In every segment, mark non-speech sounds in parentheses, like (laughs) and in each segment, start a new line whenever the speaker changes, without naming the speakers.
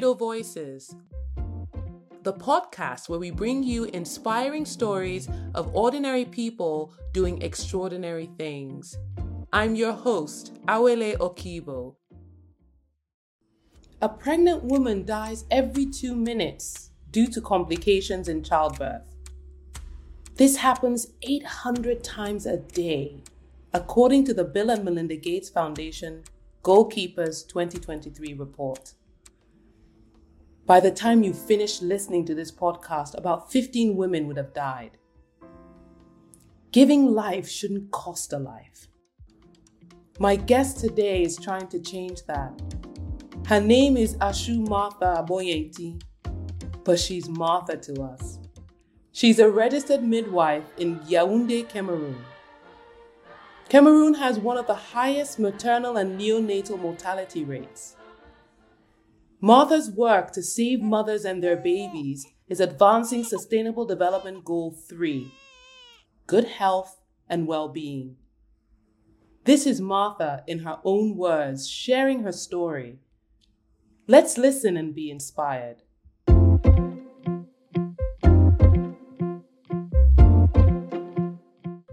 Voices, the podcast where we bring you inspiring stories of ordinary people doing extraordinary things. I'm your host, Awele Okibo. A pregnant woman dies every two minutes due to complications in childbirth. This happens 800 times a day, according to the Bill and Melinda Gates Foundation Goalkeepers 2023 report. By the time you finish listening to this podcast, about 15 women would have died. Giving life shouldn't cost a life. My guest today is trying to change that. Her name is Ashu Martha Agbornyenty, but she's Martha to us. She's a registered midwife in Yaoundé, Cameroon. Cameroon has one of the highest maternal and neonatal mortality rates. Martha's work to save mothers and their babies is advancing Sustainable Development Goal 3 good health and well being. This is Martha, in her own words, sharing her story. Let's listen and be inspired.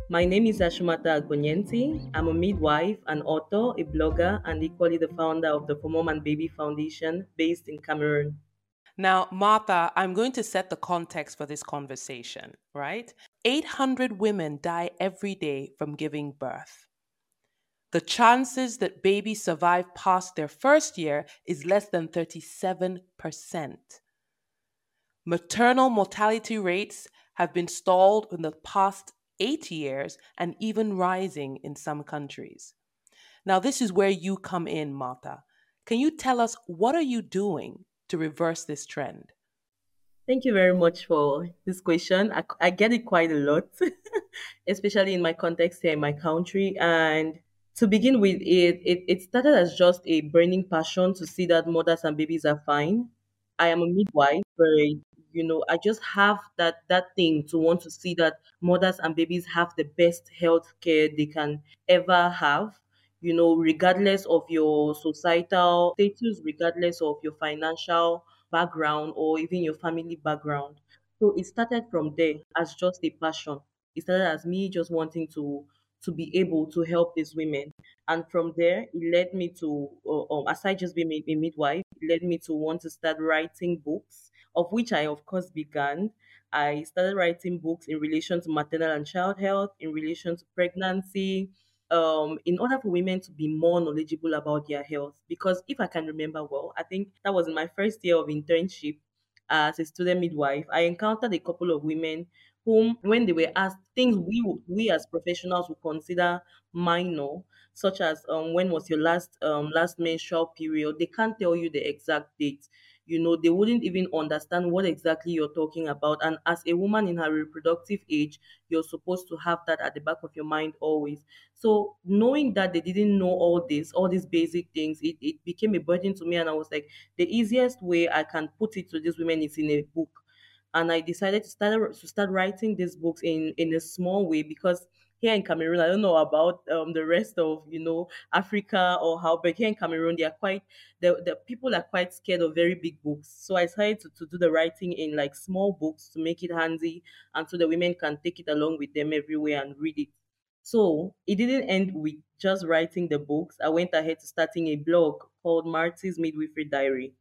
My name is Ashumata Agbornyenty. I'm a midwife, an author, a blogger, and equally the founder of the For Mom and Baby Foundation based in Cameroon.
Now, Martha, I'm going to set the context for this conversation, right? 800 women die every day from giving birth. The chances that babies survive past their first year is less than 37%. Maternal mortality rates have been stalled in the past eight years and even rising in some countries. Now, this is where you come in, Martha. Can you tell us what are you doing to reverse this trend?
Thank you very much for this question. I, I get it quite a lot, (laughs) especially in my context here in my country. And to begin with, it, it, it started as just a burning passion to see that mothers and babies are fine. I am a midwife, but you know i just have that that thing to want to see that mothers and babies have the best health care they can ever have you know regardless of your societal status regardless of your financial background or even your family background. So it started from there as just a passion. It started as me just wanting to to be able to help these women. And from there it led me to uh, um, aside just being a midwife it led me to want to start writing books of which I, of course, began. I started writing books in relation to maternal and child health, in relation to pregnancy, um, in order for women to be more knowledgeable about their health. Because if I can remember well, I think that was in my first year of internship as a student midwife. I encountered a couple of women whom, when they were asked things we we as professionals would consider minor, such as um, when was your last um, last menstrual period, they can't tell you the exact date you know they wouldn't even understand what exactly you're talking about. And as a woman in her reproductive age you're supposed to have that at the back of your mind always. So knowing that they didn't know all this all these basic things it, it became a burden to me. And i was like the easiest way i can put it to these women is in a book. And i decided to start to start writing these books in in a small way because here in Cameroon, I don't know about um, the rest of you know Africa or how, but here in Cameroon, they are quite the, the people are quite scared of very big books. So I decided to, to do the writing in like small books to make it handy, and so the women can take it along with them everywhere and read it. So it didn't end with just writing the books. I went ahead to starting a blog called Marty's Midwifery Diary.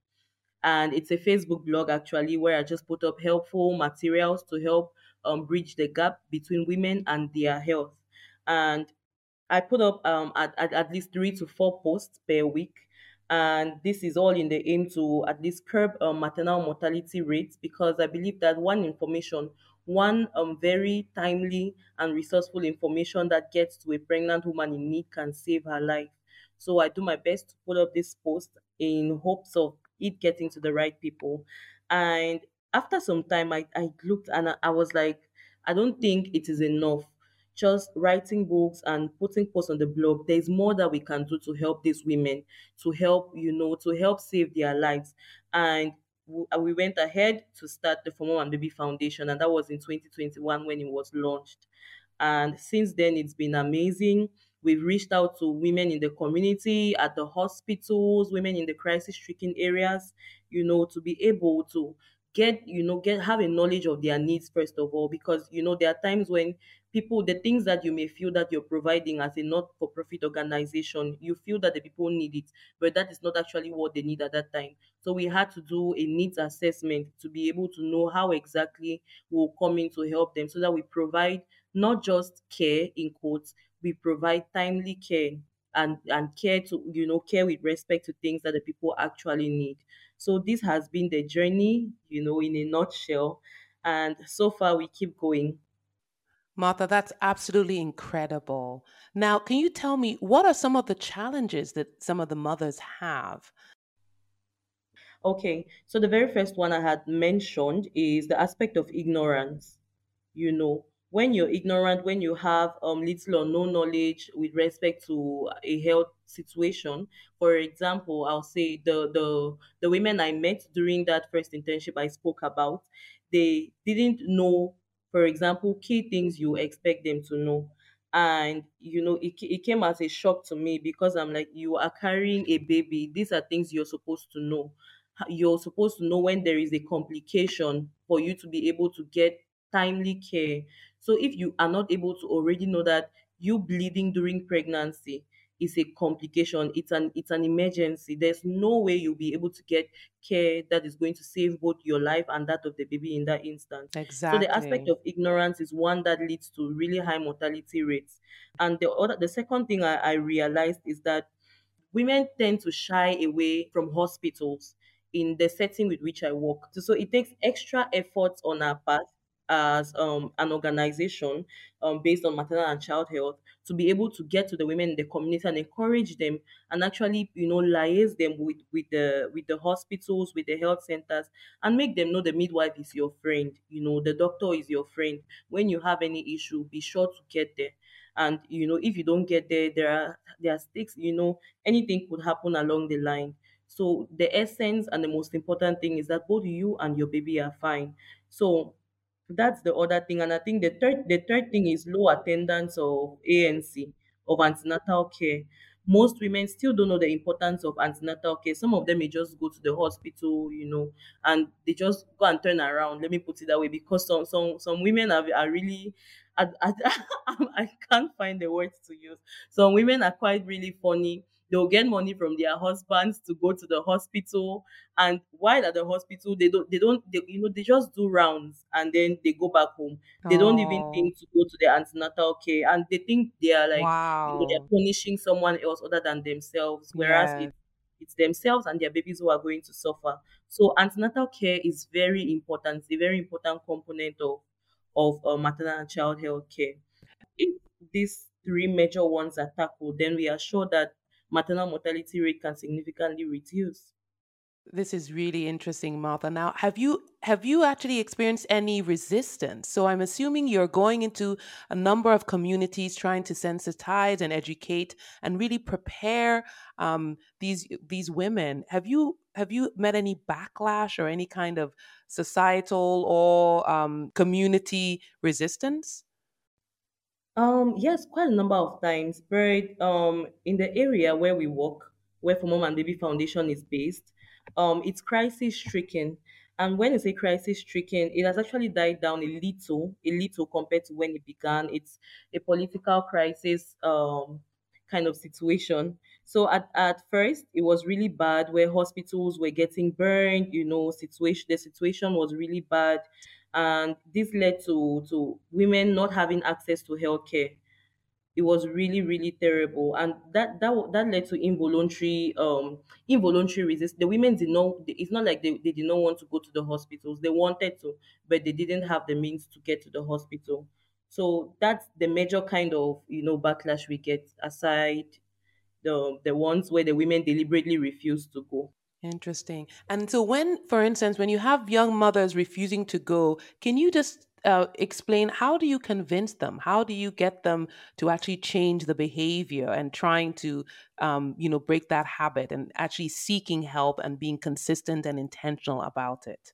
And it's a Facebook blog actually where I just put up helpful materials to help um, bridge the gap between women and their health. And I put up um, at, at, at least three to four posts per week. And this is all in the aim to at least curb um, maternal mortality rates because I believe that one information, one um, very timely and resourceful information that gets to a pregnant woman in need can save her life. So I do my best to put up this post in hopes of it getting to the right people. And after some time, I, I looked and I, I was like, I don't think it is enough just writing books and putting posts on the blog there's more that we can do to help these women to help you know to help save their lives and uh, we went ahead to start the For Mom and Baby Foundation, and that was in 2021 when it was launched. And since then, it's been amazing. We've reached out to women in the community, at the hospitals, women in the crisis-stricken areas, you know, to be able to get you know get have a knowledge of their needs first of all because you know there are times when people the things that you may feel that you're providing as a not-for-profit organization you feel that the people need it but that is not actually what they need at that time. So we had to do a needs assessment to be able to know how exactly we'll come in to help them so that we provide not just care in quotes we provide timely care and and care to you know care with respect to things that the people actually need so this has been the journey you know in a nutshell and so far we keep going
Martha, that's absolutely incredible. Now, can you tell me what are some of the challenges that some of the mothers have?
okay so the very first one i had mentioned is the aspect of ignorance you know when you're ignorant when you have um little or no knowledge with respect to a health situation. For example i'll say the the the women i met during that first internship i spoke about they didn't know for example key things you expect them to know. And you know it, it came as a shock to me because i'm like you are carrying a baby. These are things you're supposed to know. You're supposed to know when there is a complication for you to be able to get timely care. So if you are not able to already know that you bleeding during pregnancy is a complication, it's an it's an emergency. There's no way you'll be able to get care that is going to save both your life and that of the baby in that instance. exactly So the aspect of ignorance is one that leads to really high mortality rates. And the other the second thing I, I realized is that women tend to shy away from hospitals in the setting with which I work. So it takes extra efforts on our part as um, an organization um, based on maternal and child health to be able to get to the women in the community and encourage them and actually you know liaise them with with the with the hospitals with the health centers and make them know the midwife is your friend. You know the doctor is your friend. When you have any issue be sure to get there. And you know if you don't get there there are there are stakes you know anything could happen along the line. So the essence and the most important thing is that both you and your baby are fine. So that's the other thing and i think the third the third thing is low attendance of anc of antenatal care most women still don't know the importance of antenatal care some of them may just go to the hospital you know and they just go and turn around let me put it that way because some some some women are, are really I, I, (laughs) I can't find the words to use. Some women are quite really funny. They'll get money from their husbands to go to the hospital, and while at the hospital, they don't, they don't, they, you know, they just do rounds and then they go back home. They don't even think to go to the antenatal care, and they think they are like, you know, they're punishing someone else other than themselves, whereas it's it's themselves and their babies who are going to suffer. So antenatal care is very important. It's a very important component of of uh, maternal and child health care. If these three major ones are tackled, then we are sure that maternal mortality rate can significantly reduce.
This is really interesting, Martha. Now, have you have you actually experienced any resistance? So I'm assuming you're going into a number of communities trying to sensitize and educate and really prepare um, these these women. Have you have you met any backlash or any kind of societal or um, community resistance?
Um, yes, quite a number of times. But um, in the area where we work, where For Mom and Baby Foundation is based, um, it's crisis stricken. And when I say crisis stricken, it has actually died down a little, a little compared to when it began. It's a political crisis um kind of situation. So at, at first it was really bad where hospitals were getting burned, you know, situation the situation was really bad and this led to to women not having access to healthcare. It was really really terrible, and that that that led to involuntary um involuntary resist. The women did not. It's not like they, they did not want to go to the hospitals. They wanted to, but they didn't have the means to get to the hospital. So that's the major kind of you know backlash we get aside the the ones where the women deliberately refuse to go.
Interesting. And so, when, for instance, when you have young mothers refusing to go, can you just uh, explain how do you convince them? How do you get them to actually change the behavior and trying to, um, you know, break that habit and actually seeking help and being consistent and intentional about it?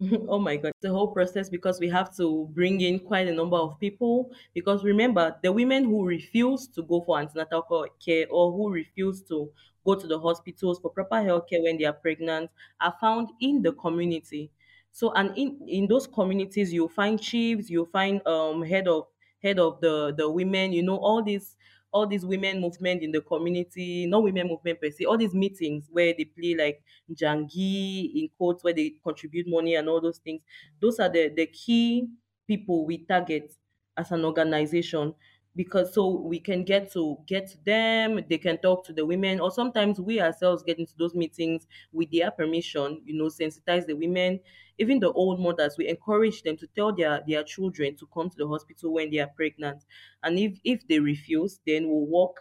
(laughs)
Oh my God, the whole process because we have to bring in quite a number of people. Because remember, the women who refuse to go for antenatal care or who refuse to go to the hospitals for proper health care when they are pregnant are found in the community. So, and in, in those communities, you'll find chiefs, you'll find um head of head of the the women, you know, all these all these women movement in the community, not women movement per se, all these meetings where they play like njangi in quotes, where they contribute money and all those things. Those are the, the key people we target as an organization because so we can get to get them they can talk to the women or sometimes we ourselves get into those meetings with their permission you know sensitize the women even the old mothers we encourage them to tell their their children to come to the hospital when they are pregnant and if if they refuse then we'll work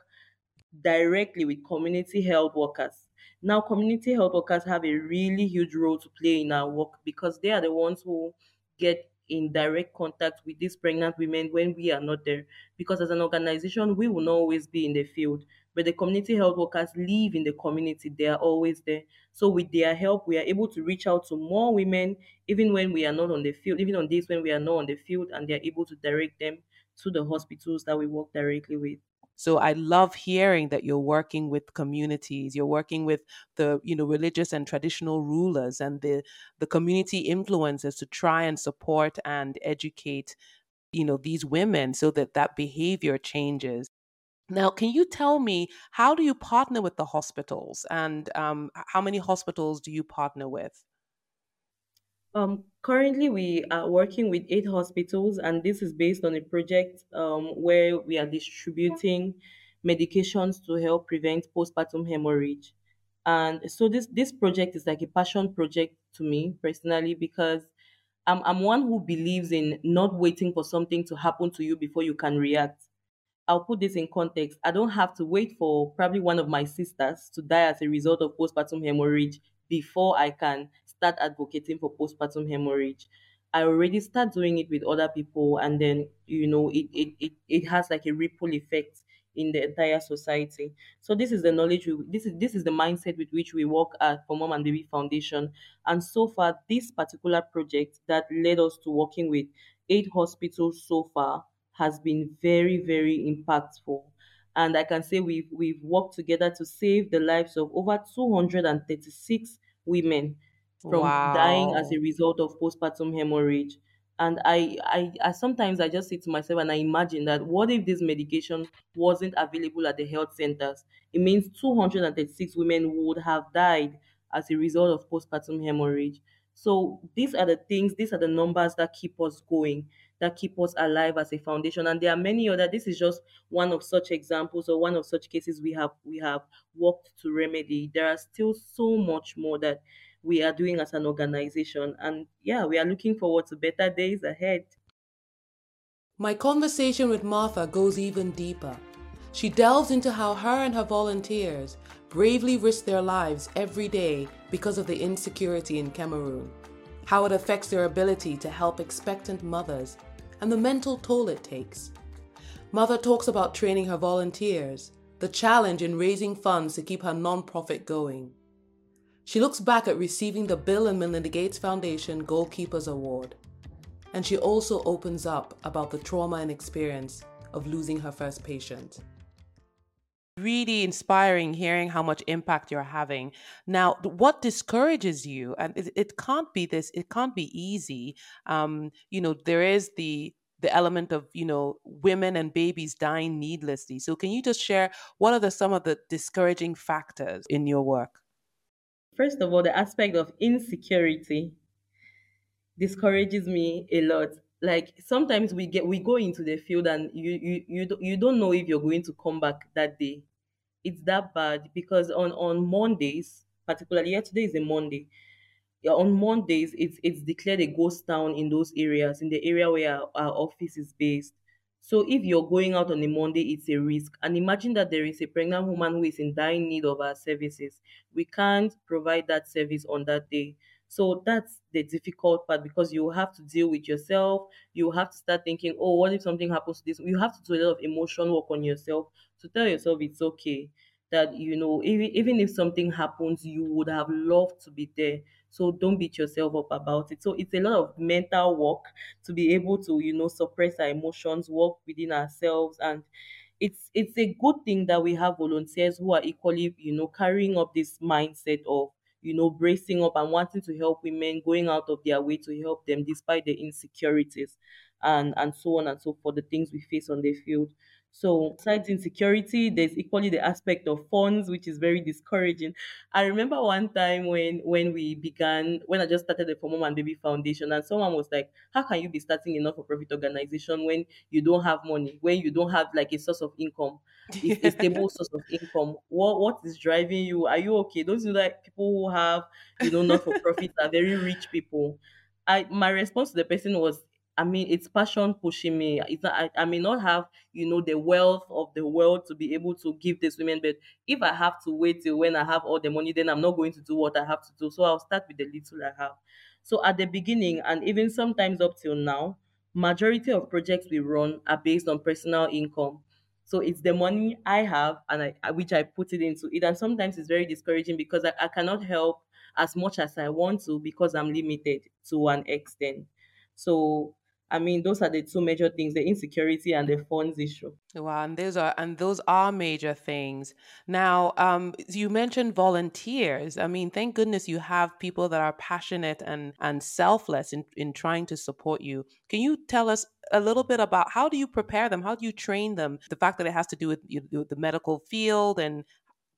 directly with community health workers. Now, community health workers have a really huge role to play in our work because they are the ones who get in direct contact with these pregnant women when we are not there. Because as an organization, we will not always be in the field, but the community health workers live in the community, they are always there. So, with their help, we are able to reach out to more women even when we are not on the field, even on days when we are not on the field, and they are able to direct them to the hospitals that we work directly with.
So I love hearing that you're working with communities, you're working with the, you know, religious and traditional rulers and the the community influencers to try and support and educate, you know, these women so that that behavior changes. Now, can you tell me how do you partner with the hospitals and um, how many hospitals do you partner with?
Um, currently, we are working with eight hospitals, and this is based on a project um, where we are distributing medications to help prevent postpartum hemorrhage. And so this this project is like a passion project to me personally because I'm I'm one who believes in not waiting for something to happen to you before you can react. I'll put this in context. I don't have to wait for probably one of my sisters to die as a result of postpartum hemorrhage before I can start advocating for postpartum hemorrhage. I already start doing it with other people, and then you know it it, it, it has like a ripple effect in the entire society. So this is the knowledge we this is this is the mindset with which we work at for Mom and Baby Foundation. And so far, this particular project that led us to working with eight hospitals so far has been very, very impactful. And I can say we've we've worked together to save the lives of over 236 women from dying as a result of postpartum hemorrhage. And I, I, I sometimes I just say to myself and I imagine that what if this medication wasn't available at the health centers? It means 236 women would have died as a result of postpartum hemorrhage. So these are the things, these are the numbers that keep us going, that keep us alive as a foundation. And there are many other. This is just one of such examples or one of such cases we have we have worked to remedy. There are still so much more that we are doing as an organization. And yeah, we are looking forward to better days ahead.
My conversation with Martha goes even deeper. She delves into how her and her volunteers bravely risk their lives every day because of the insecurity in Cameroon, how it affects their ability to help expectant mothers, and the mental toll it takes. Mother talks about training her volunteers, the challenge in raising funds to keep her nonprofit going. She looks back at receiving the Bill and Melinda Gates Foundation Goalkeepers Award and she also opens up about the trauma and experience of losing her first patient. Really inspiring hearing how much impact you're having. Now, what discourages you? And it, it can't be this, it can't be easy. Um, you know, there is the the element of you know women and babies dying needlessly so can you just share what are the some of the discouraging factors in your work
First of all, the aspect of insecurity discourages me a lot. Like sometimes we get we go into the field and you you you don't, you don't know if you're going to come back that day. It's that bad because on on Mondays, particularly yeah, today is a Monday. Yeah, on Mondays, it's it's declared a ghost town in those areas, in the area where our, our office is based. So if you're going out on a Monday, it's a risk. And imagine that there is a pregnant woman who is in dying need of our services. We can't provide that service on that day. So that's the difficult part because you have to deal with yourself. You have to start thinking, oh, what if something happens to this? You have to do a lot of emotion work on yourself to tell yourself it's okay that you know even, even if something happens you would have loved to be there so don't beat yourself up about it. So it's a lot of mental work to be able to you know suppress our emotions work within ourselves. And it's it's a good thing that we have volunteers who are equally you know carrying up this mindset of you know bracing up and wanting to help women going out of their way to help them despite the insecurities and and so on and so forth the things we face on the field so besides insecurity, there's equally the aspect of funds, which is very discouraging. I remember one time when when we began, when I just started the For Mom and Baby Foundation, and someone was like, "How can you be starting a not-for-profit organization when you don't have money, when you don't have like a source of income, a, a stable (laughs) source of income? What what is driving you? Are you okay? Those are like people who have, you know, not-for-profits are very rich people." I my response to the person was I mean, it's passion pushing me. It's not, I, I may not have, you know, the wealth of the world to be able to give these women, but if I have to wait till when I have all the money, then I'm not going to do what I have to do. So I'll start with the little I have. So at the beginning, and even sometimes up till now, majority of projects we run are based on personal income. So it's the money I have and I, which I put it into it. And sometimes it's very discouraging because I, I cannot help as much as I want to because I'm limited to an extent. So I mean, those are the two major things: the insecurity and the funds issue.
Wow, and those are and those are major things. Now, um, you mentioned volunteers. I mean, thank goodness you have people that are passionate and and selfless in in trying to support you. Can you tell us a little bit about how do you prepare them? How do you train them? The fact that it has to do with you the medical field, and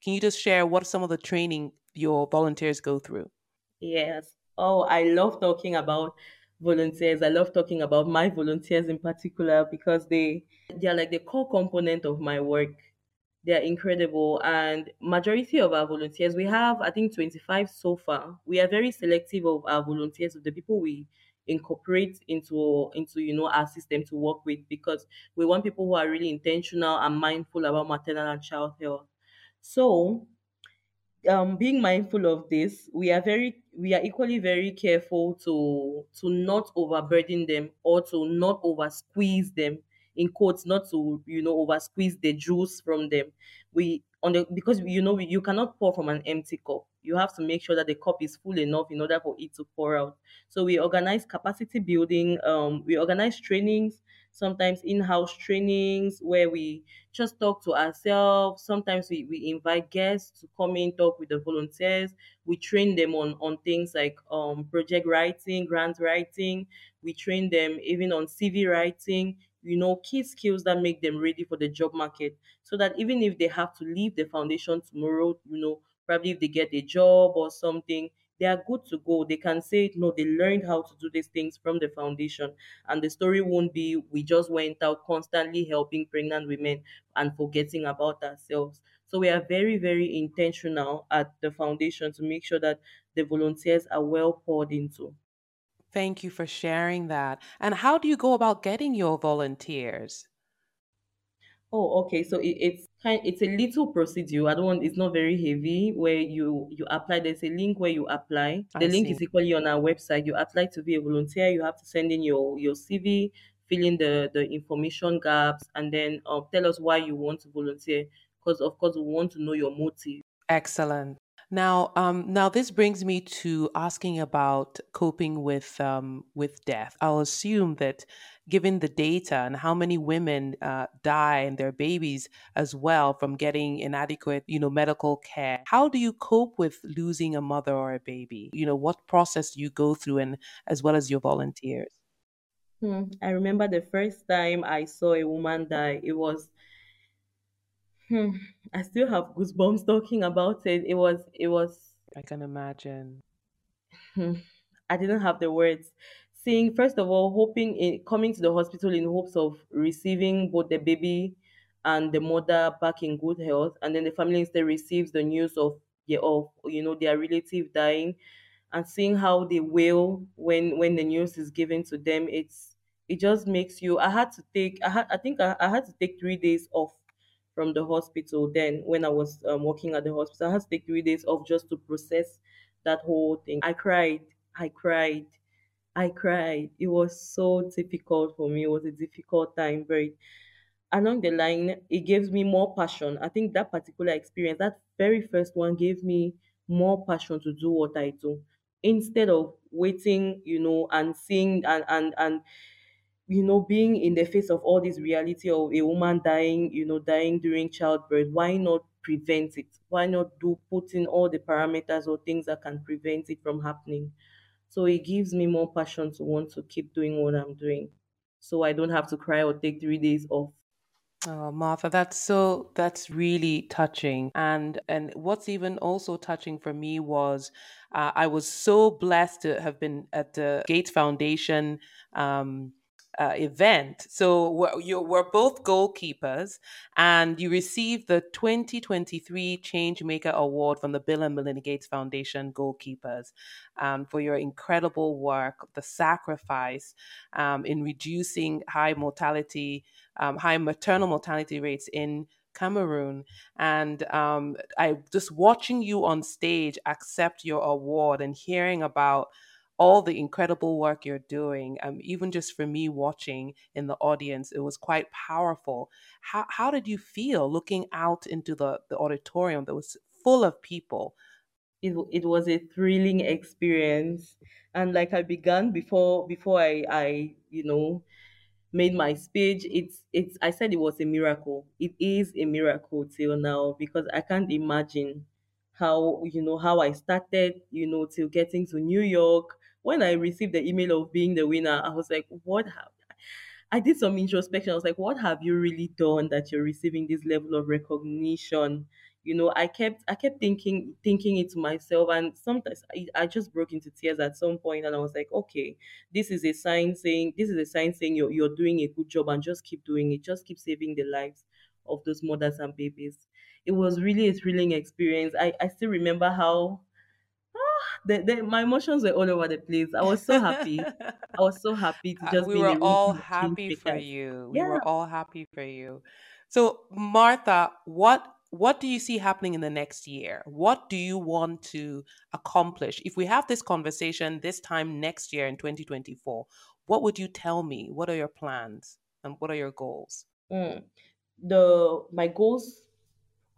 can you just share what some of the training your volunteers go through?
Yes. Oh, I love talking about volunteers. I love talking about my volunteers in particular because they they are like the core component of my work. They are incredible and majority of our volunteers, we have I think 25 so far. We are very selective of our volunteers, of the people we incorporate into into you know our system to work with because we want people who are really intentional and mindful about maternal and child health. So um being mindful of this we are very we are equally very careful to to not overburden them or to not over squeeze them in quotes not to you know over squeeze the juice from them. We on the because you know you cannot pour from an empty cup. You have to make sure that the cup is full enough in order for it to pour out. So we organize capacity building um we organize trainings sometimes in-house trainings where we just talk to ourselves. Sometimes we, we invite guests to come in, talk with the volunteers. We train them on, on things like um, project writing, grant writing. We train them even on CV writing, you know, key skills that make them ready for the job market. So that even if they have to leave the foundation tomorrow, you know, probably if they get a job or something, they are good to go. They can say, no, they learned how to do these things from the foundation. And the story won't be we just went out constantly helping pregnant women and forgetting about ourselves. So we are very, very intentional at the foundation to make sure that the volunteers are well poured into.
Thank you for sharing that. And how do you go about getting your volunteers?
Oh, okay. So it, it's kind it's a little procedure. I don't want it's not very heavy where you you apply. There's a link where you apply.
I
The link
see.
is equally on our website. You apply to be a volunteer. You have to send in your your CV, fill in the the information gaps, and then um, tell us why you want to volunteer. Because of course we want to know your motive.
Excellent. Now, um, now this brings me to asking about coping with um, with death. I'll assume that, given the data and how many women uh, die and their babies as well from getting inadequate, you know, medical care, how do you cope with losing a mother or a baby? You know, what process do you go through, and as well as your volunteers?
Hmm. I remember the first time I saw a woman die. It was hmm, I still have goosebumps talking about it. It was it was
I can imagine.
Hmm. I didn't have the words. Seeing, first of all, hoping in coming to the hospital in hopes of receiving both the baby and the mother back in good health, and then the family instead receives the news of yeah, of you know their relative dying, and seeing how they wail when when the news is given to them. It's it just makes you. I had to take. I had. I think I, I had to take three days off from the hospital. Then when I was um, working at the hospital, I had to take three days off just to process that whole thing. I cried. I cried. I cried. It was so difficult for me. It was a difficult time, very. along the line, it gives me more passion. I think that particular experience, that very first one, gave me more passion to do what I do instead of waiting, you know, and seeing and and and you know being in the face of all this reality of a woman dying, you know, dying during childbirth. Why not prevent it? Why not do put in all the parameters or things that can prevent it from happening? So it gives me more passion to want to keep doing what I'm doing. So I don't have to cry or take three days off
Oh, Martha, that's so that's really touching. And and what's even also touching for me was uh, I was so blessed to have been at the Gates Foundation um, uh, event. So we're, you we're both goalkeepers, and you received the 2023 Changemaker Award from the Bill and Melinda Gates Foundation goalkeepers um, for your incredible work, the sacrifice um, in reducing high mortality, um, high maternal mortality rates in Cameroon. And um, I just watching you on stage accept your award and hearing about all the incredible work you're doing. Um, even just for me watching in the audience, it was quite powerful. How, how did you feel looking out into the, the auditorium that was full of people?
it, it was a thrilling experience and like i began before before i i you know made my speech it's it's i said it was a miracle it is a miracle till now because i can't imagine how you know how i started you know till getting to new york when i received the email of being the winner i was like what have I did some introspection. I was like, what have you really done that you're receiving this level of recognition? You know, I kept I kept thinking thinking it to myself and sometimes I, I just broke into tears at some point and I was like, okay, this is a sign saying this is a sign saying you're you're doing a good job and just keep doing it. Just keep saving the lives of those mothers and babies. It was really a thrilling experience. I, I still remember how the, the, my emotions were all over the place. I was so happy. I was so happy to (laughs)
Uh,
just
we
be in
were all
full of change
happy for you. We
Yeah.
were all happy for you. So, Martha, what what do you see happening in the next year? What do you want to accomplish? If we have this conversation this time next year in 2024, what would you tell me? What are your plans and what are your goals?
Mm. The my goals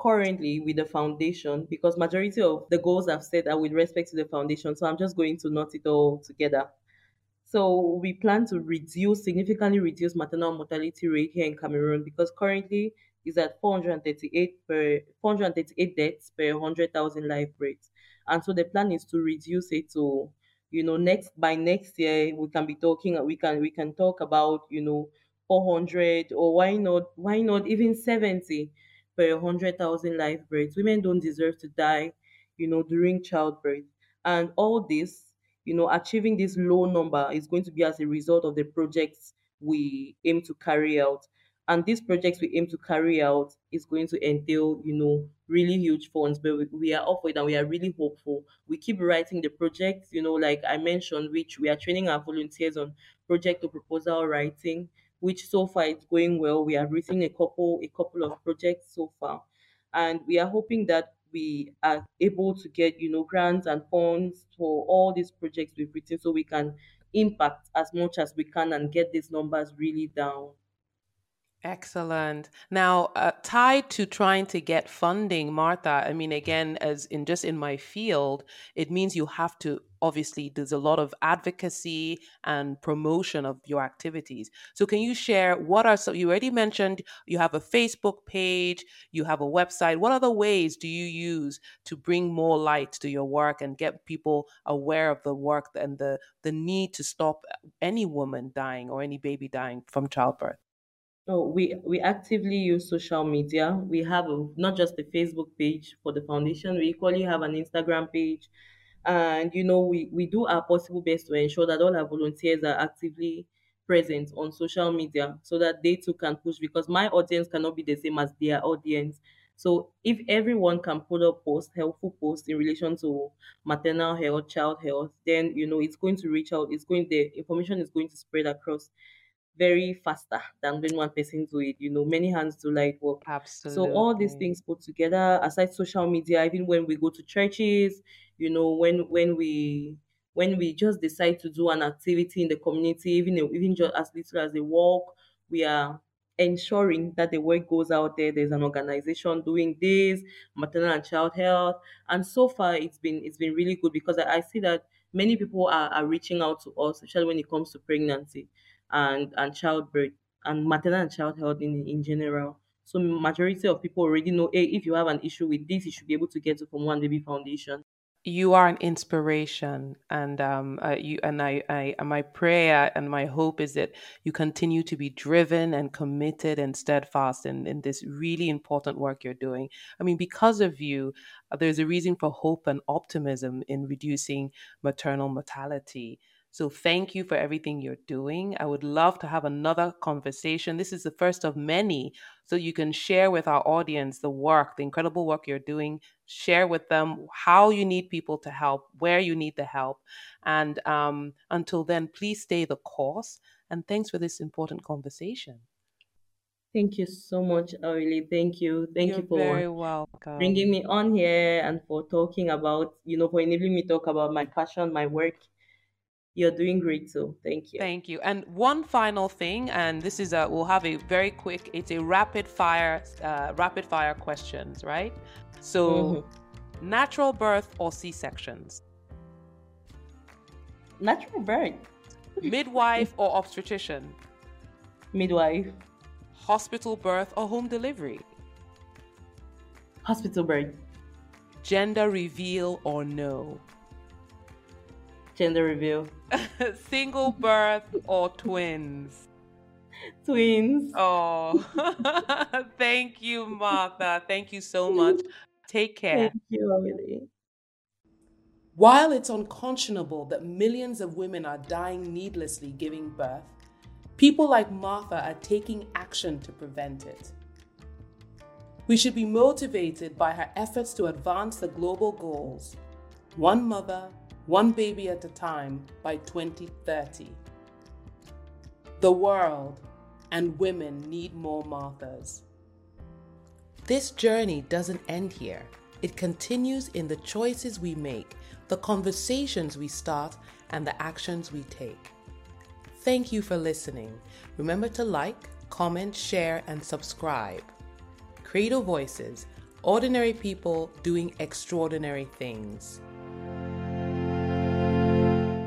currently with the foundation because majority of the goals I've set are with respect to the foundation. So I'm just going to knot it all together. So we plan to reduce significantly reduce maternal mortality rate here in Cameroon because currently is at 438 per 438 deaths per 100,000 live births. And so the plan is to reduce it to you know next by next year we can be talking we can we can talk about you know 400 or why not why not even 70 per 100,000 live births. Women don't deserve to die, you know, during childbirth. And all this you know, achieving this low number is going to be as a result of the projects we aim to carry out. And these projects we aim to carry out is going to entail, you know, really huge funds, but we, we are it and we are really hopeful. We keep writing the projects, you know, like I mentioned, which we are training our volunteers on project to proposal writing, which so far is going well. We have written a couple a couple of projects so far and we are hoping that we are able to get you know grants and funds for all these projects we've written so we can impact as much as we can and get these numbers really down
Excellent. Now, uh, tied to trying to get funding, Martha, I mean, again, as in just in my field, it means you have to obviously, there's a lot of advocacy and promotion of your activities. So, can you share what are some, you already mentioned you have a Facebook page, you have a website. What other ways do you use to bring more light to your work and get people aware of the work and the, the need to stop any woman dying or any baby dying from childbirth?
Oh, we we actively use social media. We have a, not just a Facebook page for the foundation. We equally have an Instagram page, and you know we we do our possible best to ensure that all our volunteers are actively present on social media so that they too can push because my audience cannot be the same as their audience. So if everyone can put up posts, helpful posts in relation to maternal health, child health, then you know it's going to reach out. It's going the information is going to spread across very faster than when one person do it. You know, many hands do light work. Absolutely. So all these things put together, aside social media, even when we go to churches, you know, when when we when we just decide to do an activity in the community, even even just as little as a walk, we are ensuring that the work goes out there there's an organization doing this maternal and child health and so far it's been it's been really good because i, I see that many people are, are reaching out to us especially when it comes to pregnancy and and childbirth and maternal and child health in in general. So majority of people already know hey if you have an issue with this you should be able to get it from one baby foundation.
You are an inspiration and um uh, you and I, I my prayer and my hope is that you continue to be driven and committed and steadfast in, in this really important work you're doing. I mean because of you uh, there's a reason for hope and optimism in reducing maternal mortality so thank you for everything you're doing. I would love to have another conversation. This is the first of many. So you can share with our audience the work, the incredible work you're doing, share with them how you need people to help, where you need the help. And um, until then, please stay the course. And thanks for this important conversation.
Thank you so much, Aurelie. Thank you. Thank
You're
you for
very welcome.
bringing me on here and for talking about, you know, for enabling me to talk about my passion, my work you're doing great, so thank you.
Thank you. And one final thing, and this is a we'll have a very quick. It's a rapid fire, uh, rapid fire questions, right? So, mm-hmm. natural birth or C sections?
Natural birth.
Midwife or obstetrician?
Midwife.
Hospital birth or home delivery?
Hospital birth.
Gender reveal or no?
Gender reveal. (laughs)
Single birth or twins?
Twins.
Oh, (laughs) thank you, Martha. Thank you so much. Take care.
Thank you, Emily.
While it's unconscionable that millions of women are dying needlessly giving birth, people like Martha are taking action to prevent it. We should be motivated by her efforts to advance the global goals one mother, one baby at a time by 2030. The world and women need more Marthas. This journey doesn't end here. It continues in the choices we make, the conversations we start, and the actions we take. Thank you for listening. Remember to like, comment, share, and subscribe. Credo Voices Ordinary people doing extraordinary things.